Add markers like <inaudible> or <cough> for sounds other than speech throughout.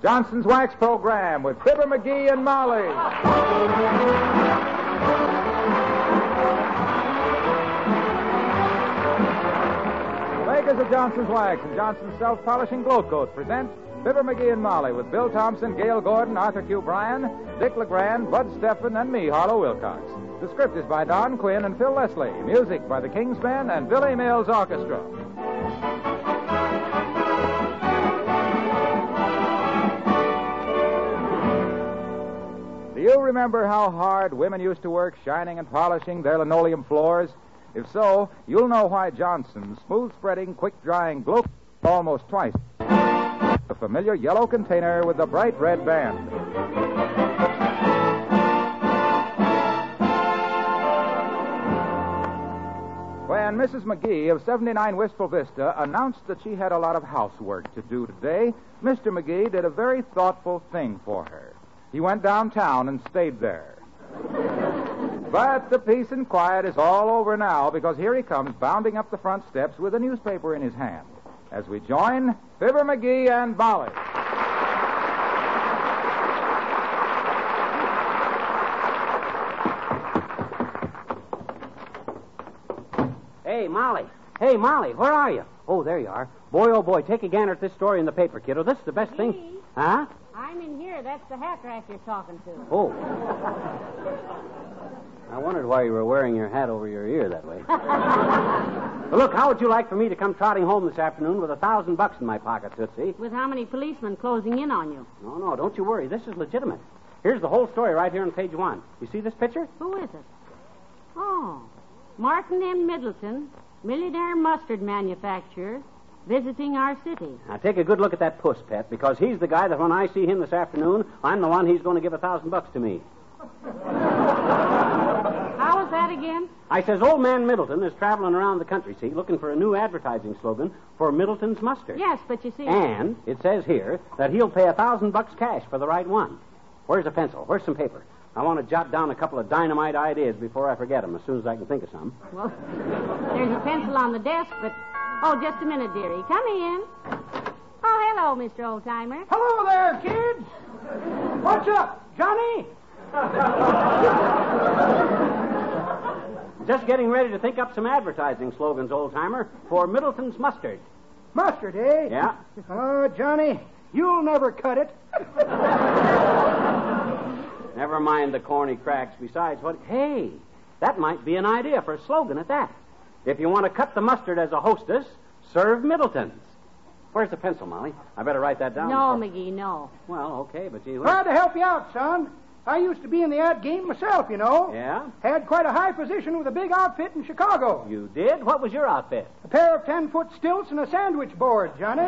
The Johnson's Wax Program with Fibber McGee and Molly. Makers of Johnson's Wax and Johnson's Self Polishing Glo-Coat present Fibber McGee and Molly with Bill Thompson, Gale Gordon, Arthur Q. Bryan, Dick LeGrand, Bud Stefan, and me, Harlow Wilcox. The script is by Don Quinn and Phil Leslie. Music by the King's Men and Billy Mills Orchestra. You remember how hard women used to work shining and polishing their linoleum floors? If so, you'll know why Johnson's smooth spreading, quick drying glow almost twice the familiar yellow container with the bright red band. When Mrs. McGee of 79 Wistful Vista announced that she had a lot of housework to do today, Mr. McGee did a very thoughtful thing for her. He went downtown and stayed there. but the peace and quiet is all over now because here he comes bounding up the front steps with a newspaper in his hand as we join Fibber McGee and Molly. Hey, Molly. Hey, Molly, where are you? Oh, there you are. Boy, oh, boy, take a gander at this story in the paper, kiddo. This is the best thing. Huh? I'm in here. That's the hat rack you're talking to. Oh. I wondered why you were wearing your hat over your ear that way. <laughs> Well, look, how would you like for me to come trotting home this afternoon with a thousand bucks in my pocket, Tootsie? With how many policemen closing in on you? No, no, don't you worry. This is legitimate. Here's the whole story right here on page one. You see this picture? Who is it? Oh, Martin M. Middleton, millionaire mustard manufacturer, visiting our city. Now, take a good look at that puss, Pet, because he's the guy that when I see him this afternoon, I'm the one he's going to give a thousand bucks to me. How was that again? I says, old man Middleton is traveling around the country, see, looking for a new advertising slogan for Middleton's Mustard. Yes, but you see. And it says here that he'll pay a thousand bucks cash for the right one. Where's a pencil? Where's some paper? I want to jot down a couple of dynamite ideas before I forget them as soon as I can think of some. Well, <laughs> there's a pencil on the desk, but. Oh, just a minute, dearie. Come in. Oh, hello, Mr. Oldtimer. Hello there, kids. What's up, Johnny? Just getting ready to think up some advertising slogans, Oldtimer, for Middleton's Mustard. Mustard, eh? Yeah. Oh, Johnny, you'll never cut it. Never mind the corny cracks. Besides, what? Hey, that might be an idea for a slogan at that. If you want to cut the mustard as a hostess, serve Middleton's. Where's the pencil, Molly? I better write that down. No, before- McGee, no. Well, okay, but gee, Glad to help you out, son. I used to be in the ad game myself, you know. Yeah? Had quite a high position with a big outfit in Chicago. You did? What was your outfit? A pair of ten foot stilts and a sandwich board, Johnny.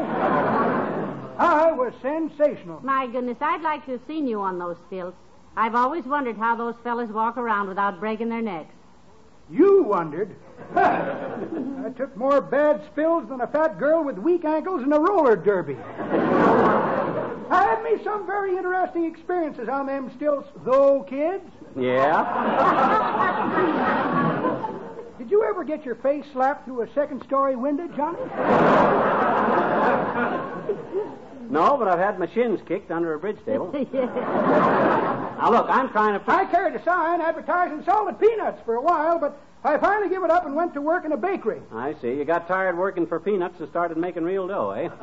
I was sensational. My goodness, I'd like to have seen you on those stilts. I've always wondered how those fellas walk around without breaking their necks. You wondered. <laughs> I took more bad spills than a fat girl with weak ankles in a roller derby. <laughs> I had me some very interesting experiences on them stilts, though, kids. Yeah? <laughs> Did you ever get your face slapped through a second story window, Johnny? No, but I've had my shins kicked under a bridge table. Now, look, I'm trying to. I carried a sign advertising salted peanuts for a while, but I finally gave it up and went to work in a bakery. I see. You got tired working for peanuts and started making real dough, eh? <laughs>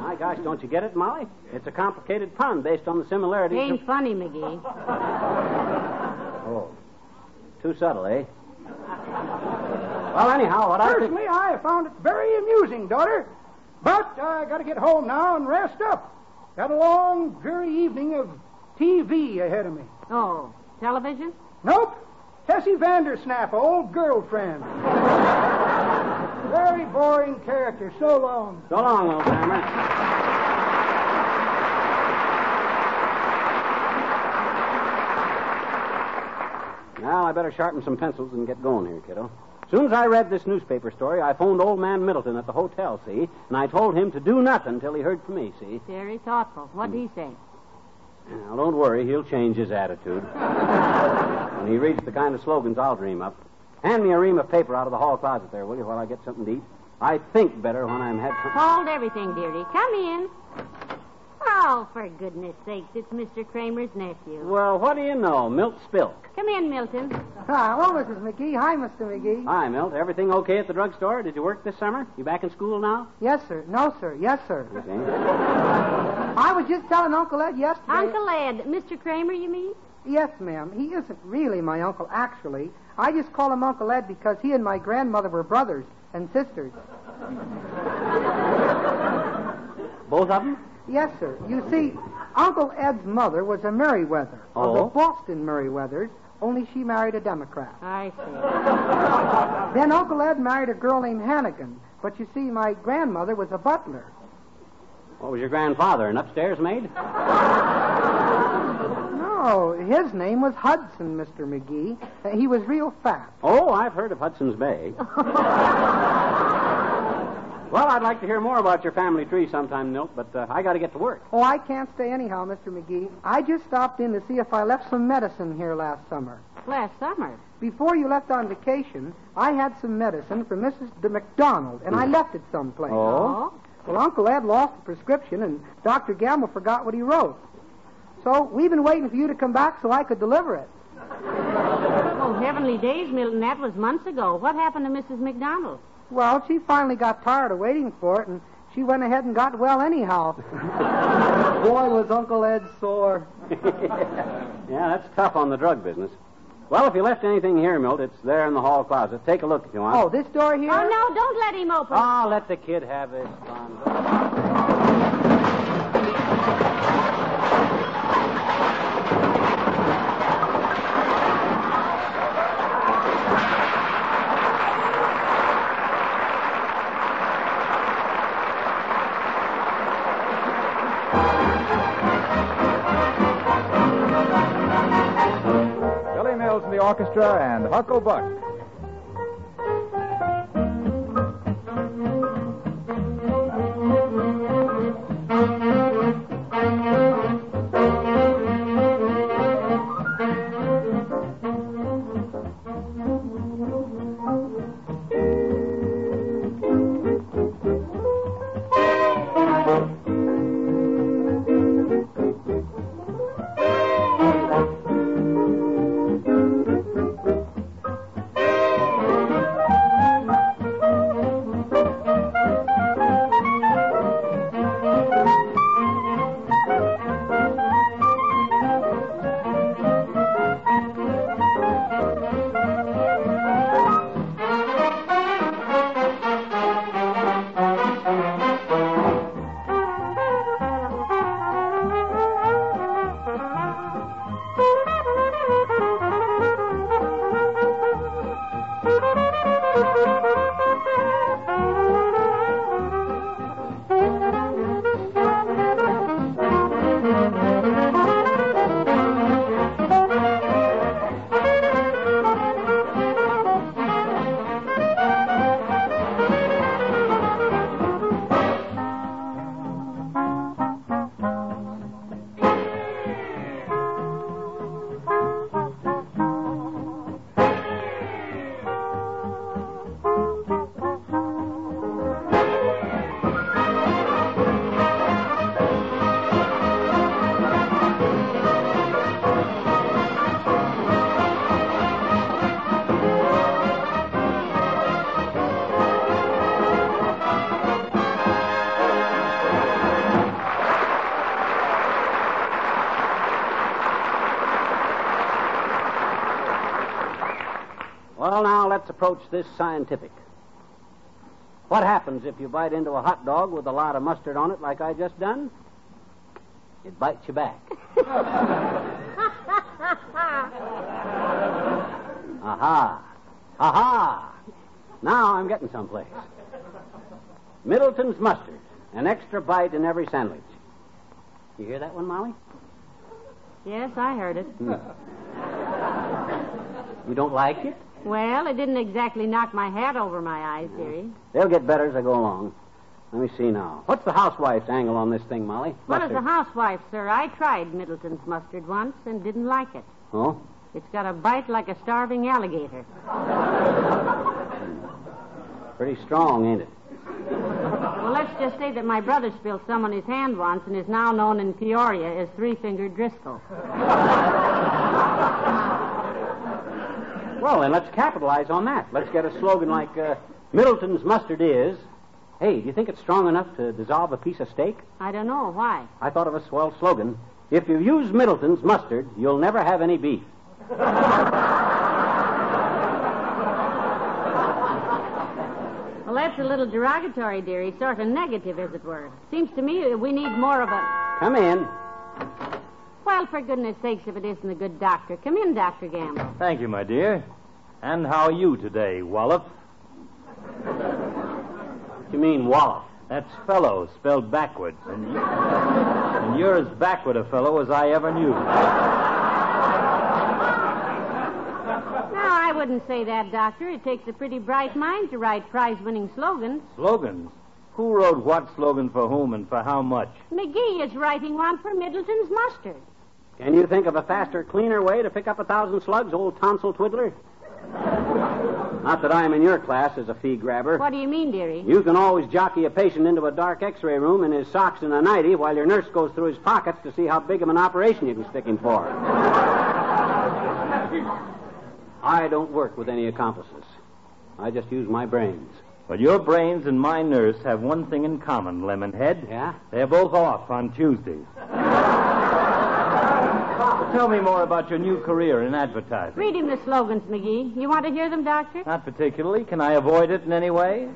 My gosh, don't you get it, Molly? It's a complicated pun based on the similarities. Ain't of- funny, McGee. <laughs> Oh, too subtle, eh? Well, anyhow, what I think. Personally, I found it very amusing, daughter. But I got to get home now and rest up. Got a long, dreary evening of TV ahead of me. Oh, television? Nope. Tessie Vandersnap, old girlfriend. <laughs> very boring character. So long. So long, old timer. Now, I better sharpen some pencils and get going here, kiddo. Soon as I read this newspaper story, I phoned old man Middleton at the hotel, see? And I told him to do nothing till he heard from me, see? Very thoughtful. What'd he say? Now, don't worry, he'll change his attitude. <laughs> when he reads the kind of slogans I'll dream up. Hand me a ream of paper out of the hall closet there, will you, while I get something to eat? I think better when I'm had some. Hold everything, dearie. Come in. Oh, for goodness sakes, it's Mr. Kramer's nephew. Well, what do you know? Milt Spilk. Come in, Milton. Ah, hello, Mrs. McGee. Hi, Mr. McGee. Hi, Milt. Everything okay at the drugstore? Did you work this summer? You back in school now? Yes, sir. No, sir. Yes, sir. Okay. I was just telling Uncle Ed yesterday. Uncle Ed. Mr. Kramer, you mean? Yes, ma'am. He isn't really my uncle, actually. I just call him Uncle Ed because he and my grandmother were brothers and sisters. Both of them? Yes, sir. You see, Uncle Ed's mother was a Merriweather oh? of the Oh? Boston Merriweathers, only she married a Democrat. I see. <laughs> Then Uncle Ed married a girl named Hannigan. But you see, my grandmother was a butler. What was your grandfather, an upstairs maid? <laughs> No, his name was Hudson, Mr. McGee. He was real fat. Oh, I've heard of Hudson's Bay. <laughs> well, I'd like to hear more about your family tree sometime, Milt, but uh, I got to get to work. Oh, I can't stay anyhow, Mr. McGee. I just stopped in to see if I left some medicine here last summer. Last summer. Before you left on vacation, I had some medicine for Mrs. De McDonald, and I left it someplace. Oh? Well, Uncle Ed lost the prescription, and Dr. Gamble forgot what he wrote. So we've been waiting for you to come back so I could deliver it. <laughs> Oh, heavenly days, Milton. That was months ago. What happened to Mrs. McDonald? Well, she finally got tired of waiting for it, and she went ahead and got well anyhow. <laughs> Boy, was Uncle Ed sore. <laughs> Yeah, that's tough on the drug business. Well, if you left anything here, Milt, it's there in the hall closet. Take a look if you want. Oh, this door here? Oh, no, don't let him open. Oh, let the kid have his fun. The orchestra and Huckle Buck. Let's approach this scientific. What happens if you bite into a hot dog with a lot of mustard on it, like I just done? It bites you back. <laughs> Aha. Aha. Now I'm getting someplace. Middleton's mustard. An extra bite in every sandwich. You hear that one, Molly? Yes, I heard it. Hmm. You don't like it? Well, it didn't exactly knock my hat over my eyes, dearie. They'll get better as I go along. Let me see now. What's the housewife's angle on this thing, Molly? What is a Mustard. housewife, sir? I tried Middleton's mustard once and didn't like it. Oh? It's got a bite like a starving alligator. <laughs> Pretty strong, ain't it? Well, let's just say that my brother spilled some on his hand once and is now known in Peoria as Three Fingered Driscoll. <laughs> Well, then let's capitalize on that. Let's get a slogan like uh, Middleton's mustard is. Hey, do you think it's strong enough to dissolve a piece of steak? I don't know. Why? I thought of a swell slogan. If you use Middleton's mustard, you'll never have any beef. <laughs> Well, that's a little derogatory, dearie. Sort of negative, as it were. Seems to me that we need more of a. Come in. Well, for goodness sakes, if it isn't the good doctor. Come in, Dr. Gamble. Thank you, my dear. And how are you today, Wallop? What you mean, Wallop? That's fellow spelled backwards, and, you, and you're as backward a fellow as I ever knew. No, I wouldn't say that, Doctor. It takes a pretty bright mind to write prize winning slogans. Slogans? Who wrote what slogan for whom and for how much? McGee is writing one for Middleton's mustard. Can you think of a faster, cleaner way to pick up a thousand slugs, old tonsil twiddler? Not that I'm in your class as a fee grabber. What do you mean, dearie? You can always jockey a patient into a dark x-ray room in his socks and a nightie while your nurse goes through his pockets to see how big of an operation you can stick him for. I don't work with any accomplices. I just use my brains. Well, your brains and my nurse have one thing in common, Lemonhead. Yeah? They're both off on Tuesdays. Tell me more about your new career in advertising. Read him the slogans, McGee. You want to hear them, Doctor? Not particularly. Can I avoid it in any way?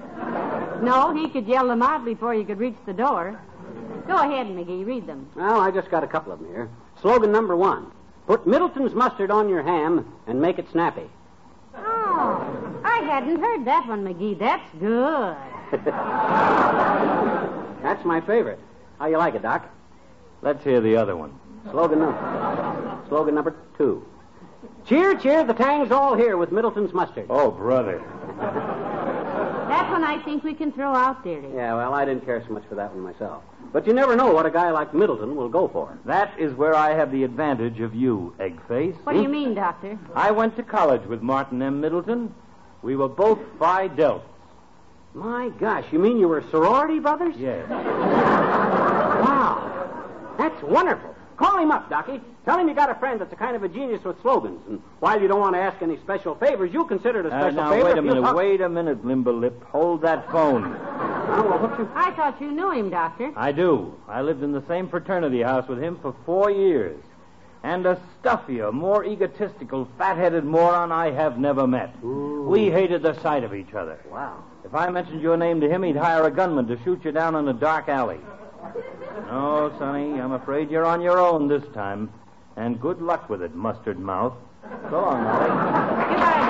No, he could yell them out before you could reach the door. Go ahead, McGee. Read them. Well, I just got a couple of them here. Slogan number one Put Middleton's mustard on your ham and make it snappy. Oh, I hadn't heard that one, McGee. That's good. <laughs> That's my favorite. How you like it, Doc? Let's hear the other one. Slogan number, slogan number two. Cheer, cheer, the tang's all here with Middleton's mustard. Oh, brother. That one I think we can throw out, dearie. Yeah, well, I didn't care so much for that one myself. But you never know what a guy like Middleton will go for. That is where I have the advantage of you, Eggface. What do you mean, Doctor? I went to college with Martin M. Middleton. We were both Phi Deltas. My gosh, you mean you were sorority brothers? Yes. Wow. That's wonderful. Call him up, Docky. Tell him you got a friend that's a kind of a genius with slogans. And while you don't want to ask any special favors, you consider it a special Uh, special now, favor. wait if a you'll minute. talk- Wait a minute, Limberlip. Hold that phone. Oh, well, what you... I thought you knew him, Doctor. I do. I lived in the same fraternity house with him for four years. And a stuffier, more egotistical, fat-headed moron I have never met. We hated the sight of each other. Wow. If I mentioned your name to him, he'd hire a gunman to shoot you down in a dark alley. No, Sonny, I'm afraid you're on your own this time. And good luck with it, mustard mouth. Go on, Molly. Goodbye,